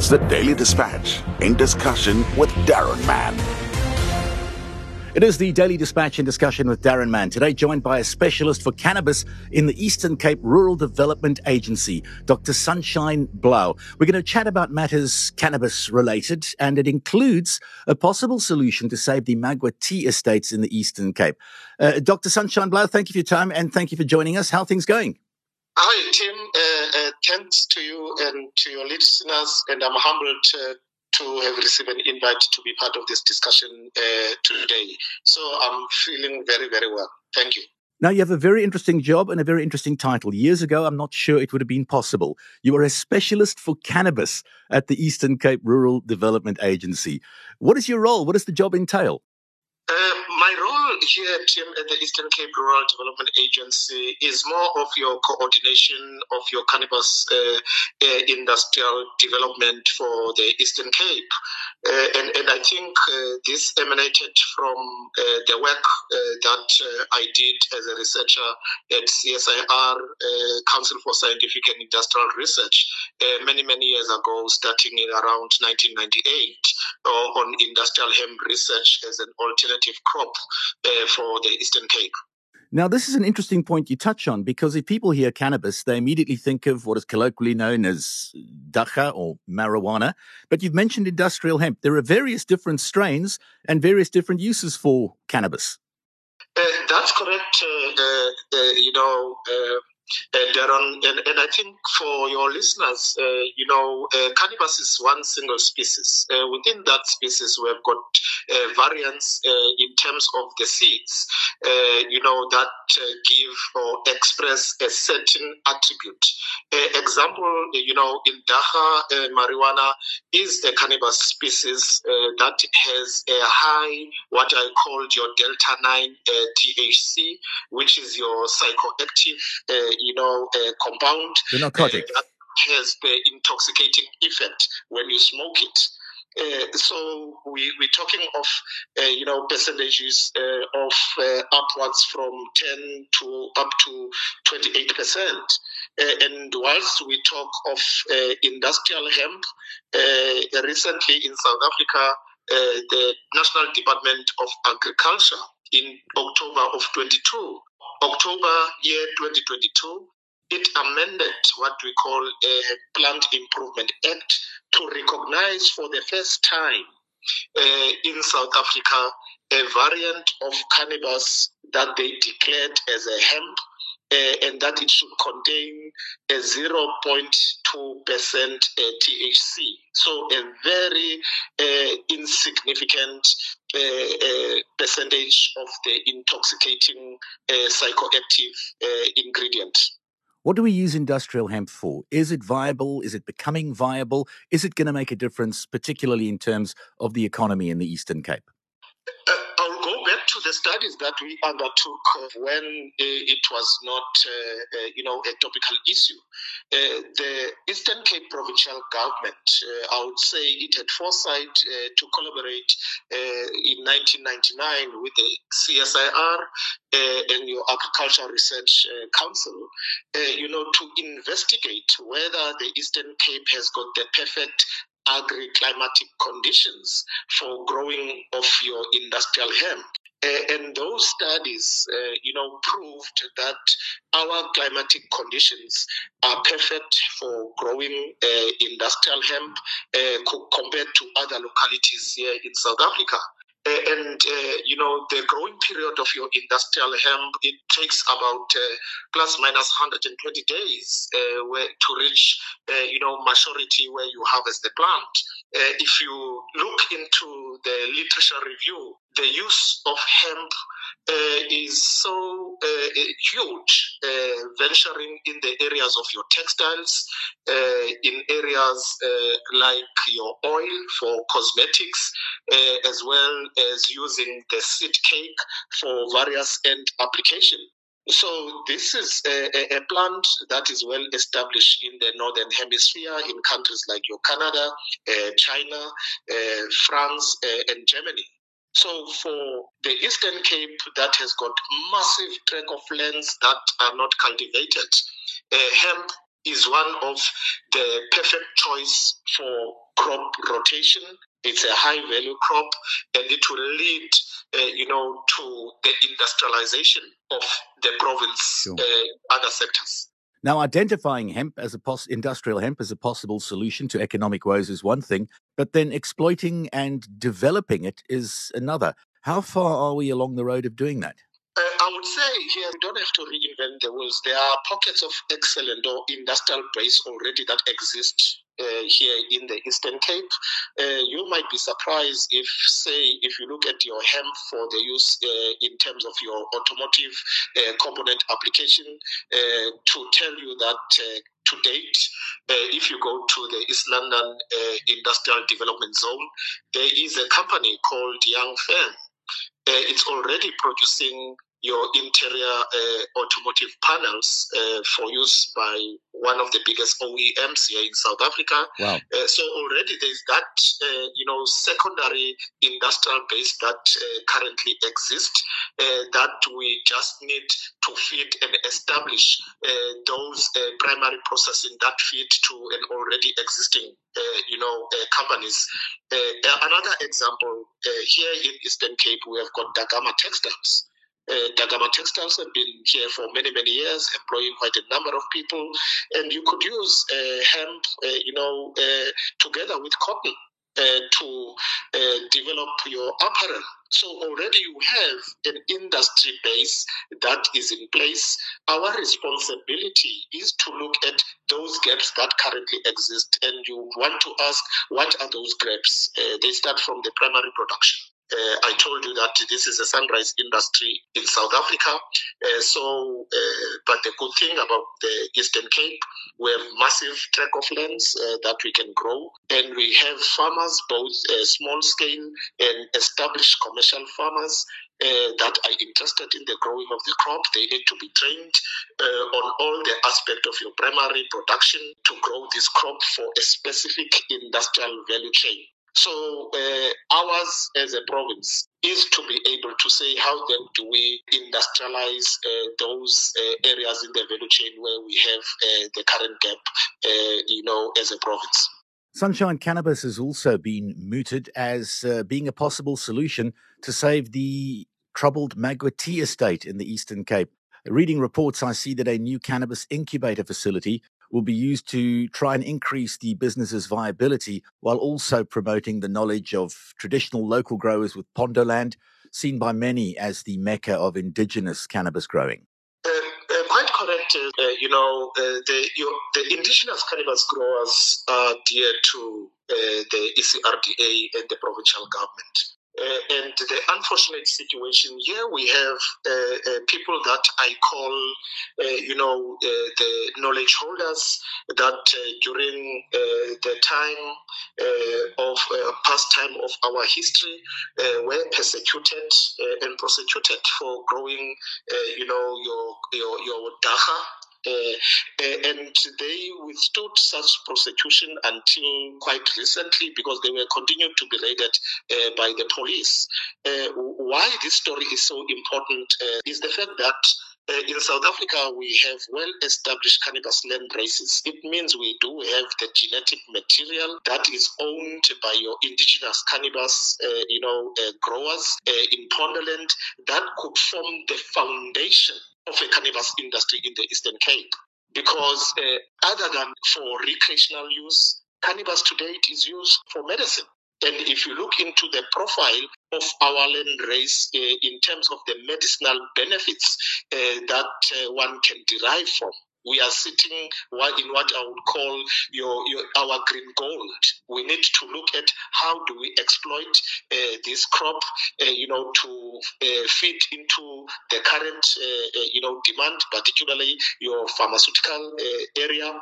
It's the Daily Dispatch in discussion with Daron Mann. It is the Daily Dispatch in discussion with Daron Mann. Today, joined by a specialist for cannabis in the Eastern Cape Rural Development Agency, Dr. Sunshine Blouw. We're going to chat about matters cannabis related, and it includes a possible solution to save the Magwa tea estates in the Eastern Cape. Uh, Dr. Sunshine Blouw, thank you for your time and thank you for joining us. How things going? Hi, Tim. Uh, uh, thanks to you and to your listeners, and I'm humbled uh, to have received an invite to be part of this discussion uh, today. So I'm feeling very, very well. Thank you. Now, you have a very interesting job and a very interesting title. Years ago, I'm not sure it would have been possible. You are a specialist for cannabis at the Eastern Cape Rural Development Agency. What is your role? What does the job entail? Uh, my role here, at the Eastern Cape Rural Development Agency is more of your coordination of your cannabis uh, uh, industrial development for the Eastern Cape. Uh, and, and I think uh, this emanated from uh, the work uh, that I did as a researcher at CSIR, Council for Scientific and Industrial Research, many, many years ago, starting in around 1998, on industrial hemp research as an alternative crop uh, for the Eastern Cape. Now, this is an interesting point you touch on because if people hear cannabis, they immediately think of what is colloquially known as dagga or marijuana. But you've mentioned industrial hemp. There are various different strains and various different uses for cannabis. Uh, that's correct. Uh, uh, uh you know, uh, and, and, and I think for your listeners, uh, you know, uh, cannabis is one single species. Uh, within that species, we have got uh, variants uh, in terms of the seeds, uh, you know, that uh, give or express a certain attribute. example, you know, in dagga uh, marijuana is a cannabis species uh, that has a high, what I called your delta 9 THC, which is your psychoactive you know, compound. The narcotic. Uh, that has the intoxicating effect when you smoke it. Uh, so we, we're talking of, uh, you know, percentages uh, of uh, upwards from 10 to up to 28 percent. Uh, and whilst we talk of industrial hemp, recently in South Africa, the National Department of Agriculture in October of 22 October year 2022, it amended what we call a Plant Improvement Act to recognize for the first time uh, in South Africa a variant of cannabis that they declared as a hemp uh, and that it should contain a 0.2% uh, THC. So a very uh, insignificant uh, uh, percentage of the intoxicating uh, psychoactive ingredient. What do we use industrial hemp for? Is it viable? Is it becoming viable? Is it going to make a difference, particularly in terms of the economy in the Eastern Cape? The studies that we undertook uh, when uh, it was not, uh, uh, you know, a topical issue. Uh, the Eastern Cape provincial government, uh, I would say, it had foresight to collaborate in 1999 with the CSIR and your Agricultural Research Council, you know, to investigate whether the Eastern Cape has got the perfect agri-climatic conditions for growing of your industrial hemp. Uh, and those studies, uh, you know, proved that our climatic conditions are perfect for growing uh, industrial hemp uh, compared to other localities here in South Africa. Uh, and uh, you know the growing period of your industrial hemp it takes about plus minus 120 days where, to reach you know maturity where you harvest the plant uh, if you look into the literature review the use of hemp uh, is so uh, huge, uh, venturing in the areas of your textiles, uh, in areas uh, like your oil for cosmetics, uh, as well as using the seed cake for various end application. So this is a, a, plant that is well established in the northern hemisphere in countries like your Canada, China, France, and Germany. So for the Eastern Cape that has got massive tract of lands that are not cultivated, uh, hemp is one of the perfect choice for crop rotation. It's a high value crop and it will lead, uh, you know, to the industrialization of the province, sure. uh, other sectors. Now, identifying hemp as a pos- industrial hemp as a possible solution to economic woes is one thing, but then exploiting and developing it is another. How far are we along the road of doing that? Uh, I would say here we don't have to reinvent the wheels. There are pockets of excellent or industrial base already that exist uh, here in the Eastern Cape. Uh, you might be surprised if, say, if you look at your hemp for the use uh, in terms of your automotive uh, component application, uh, to tell you that uh, to date, if you go to the East London Industrial Development Zone, there is a company called Young Fern. it's already producing your interior uh, automotive panels uh, for use by one of the biggest OEMs here in South Africa. Wow. Uh, so already there's that, uh, you know, secondary industrial base that uh, currently exists uh, that we just need to feed and establish those primary processing that feed to an already existing, you know, companies. another example here in Eastern Cape, we have got Da Gama Textiles. Uh, Da Gama Textiles have been here for many, many years, employing quite a number of people. And you could use uh, hemp, uh, you know, together with cotton to develop your apparel. So already you have an industry base that is in place. Our responsibility is to look at those gaps that currently exist. And you want to ask, what are those gaps? They start from the primary production. Uh, I told you that this is a sunrise industry in South Africa. Uh, so, uh, but the good thing about the Eastern Cape, we have massive tract of lands uh, that we can grow, and we have farmers, both uh, small scale and established commercial farmers. Uh, that are interested in the growing of the crop. They need to be trained on all the aspect of your primary production to grow this crop for a specific industrial value chain. So uh, ours as a province is to be able to say how then do we industrialize uh, those uh, areas in the value chain where we have uh, the current gap, uh, you know, as a province. Sunshine Cannabis has also been mooted as uh, being a possible solution to save the troubled Magwa tea estate in the Eastern Cape. Reading reports, I see that a new cannabis incubator facility will be used to try and increase the business's viability while also promoting the knowledge of traditional local growers with Pondoland, seen by many as the mecca of indigenous cannabis growing. Quite correct. Uh, you know, uh, the, you, the indigenous cannabis growers are dear to uh, the ECRDA and the provincial government. Uh, and the unfortunate situation here, we have uh, uh, people that I call, uh, you know, uh, the knowledge holders that uh, during the time of past time of our history were persecuted and prosecuted for growing, you know, your your your uh, and they withstood such prosecution until quite recently because they were continued to be raided uh, by the police. why this story is so important is the fact that uh, in South Africa, we have well established cannabis land races. It means we do have the genetic material that is owned by your indigenous cannabis, uh, you know, uh, growers in Pondoland that could form the foundation of a cannabis industry in the Eastern Cape. Because uh, other than for recreational use, cannabis to date is used for medicine. And if you look into the profile of our land race uh, in terms of the medicinal benefits uh, that uh, one can derive from, we are sitting in what I would call your, your, our green gold. We need to look at how do we exploit uh, this crop, uh, you know, to uh, fit into the current, you know, demand, particularly your pharmaceutical area,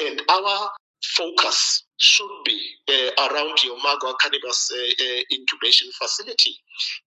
and our focus should be uh, around your Magwa cannabis uh, uh, incubation facility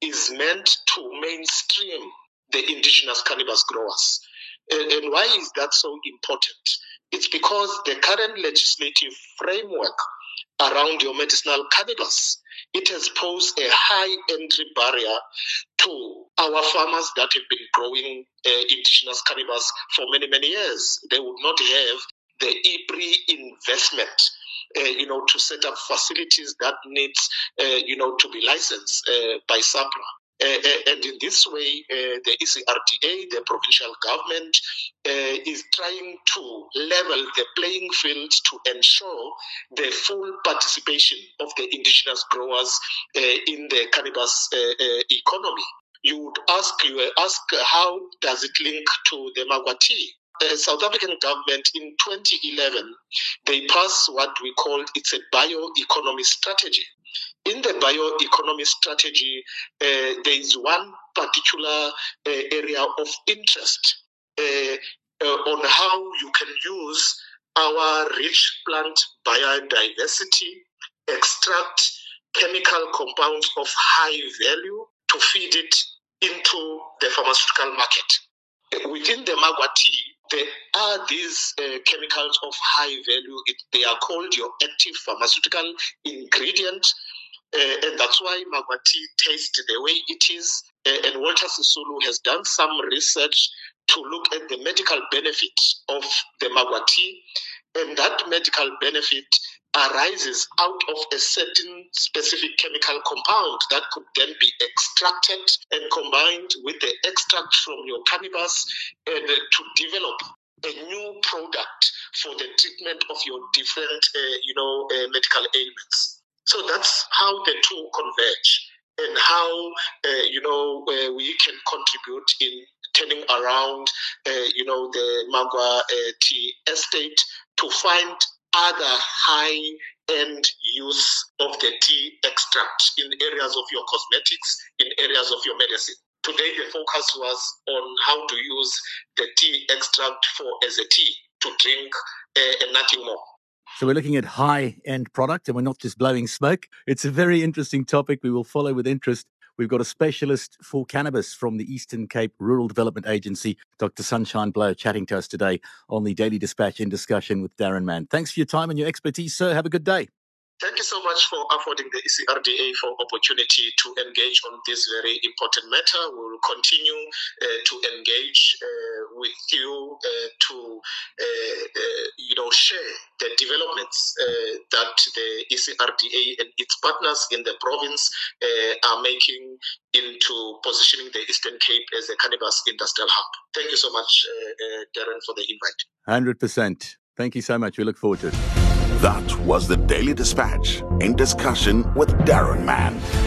is meant to mainstream the indigenous cannabis growers. And, and why is that so important? It's because the current legislative framework around your medicinal cannabis, it has posed a high entry barrier to our farmers that have been growing uh, indigenous cannabis for many, many years. They would not have the EPRI investment. Uh, you know, to set up facilities that needs, uh, you know, to be licensed uh, by SAHPRA. Uh, uh, and in this way, uh, the ECRDA, the provincial government, is trying to level the playing field to ensure the full participation of the indigenous growers in the cannabis economy. You would ask, you ask, how does it link to the Magwa tea? The South African government in 2011, they passed what we call it's a bioeconomy strategy in the bioeconomy strategy, uh, there is one particular uh, area of interest uh, uh, on how you can use our rich plant biodiversity, extract chemical compounds of high value to feed it into the pharmaceutical market. Within the Magwa tea, there are these uh, chemicals of high value. It, they are called your active pharmaceutical ingredient uh, and that's why Magwa tea tastes the way it is. Uh, and Walter Sisulu has done some research to look at the medical benefit of the Magwa tea. And that medical benefit arises out of a certain specific chemical compound that could then be extracted and combined with the extract from your cannabis and uh, to develop a new product for the treatment of your different, uh, you know, uh, medical ailments. So that's how the two converge and how, uh, you know, uh, we can contribute in turning around, uh, you know, the uh, tea estate to find other high-end use of the tea extract in areas of your cosmetics, in areas of your medicine. Today, the focus was on how to use the tea extract for as a tea to drink uh, and nothing more. So we're looking at high end product and we're not just blowing smoke. It's a very interesting topic we will follow with interest. We've got a specialist for cannabis from the Eastern Cape Rural Development Agency, Dr. Sunshine Blouw, chatting to us today on the Daily Dispatch in discussion with Daron Mann. Thanks for your time and your expertise, sir. Have a good day. Thank you so much for affording the ECRDA for opportunity to engage on this very important matter. We will continue uh, to engage uh, with you uh, to, uh, uh, you know, share the developments uh, that the ECRDA and its partners in the province are making into positioning the Eastern Cape as a cannabis industrial hub. Thank you so much, Daron, for the invite. 100%. Thank you so much. We look forward to it. That was the Daily Dispatch in discussion with Daron Mann.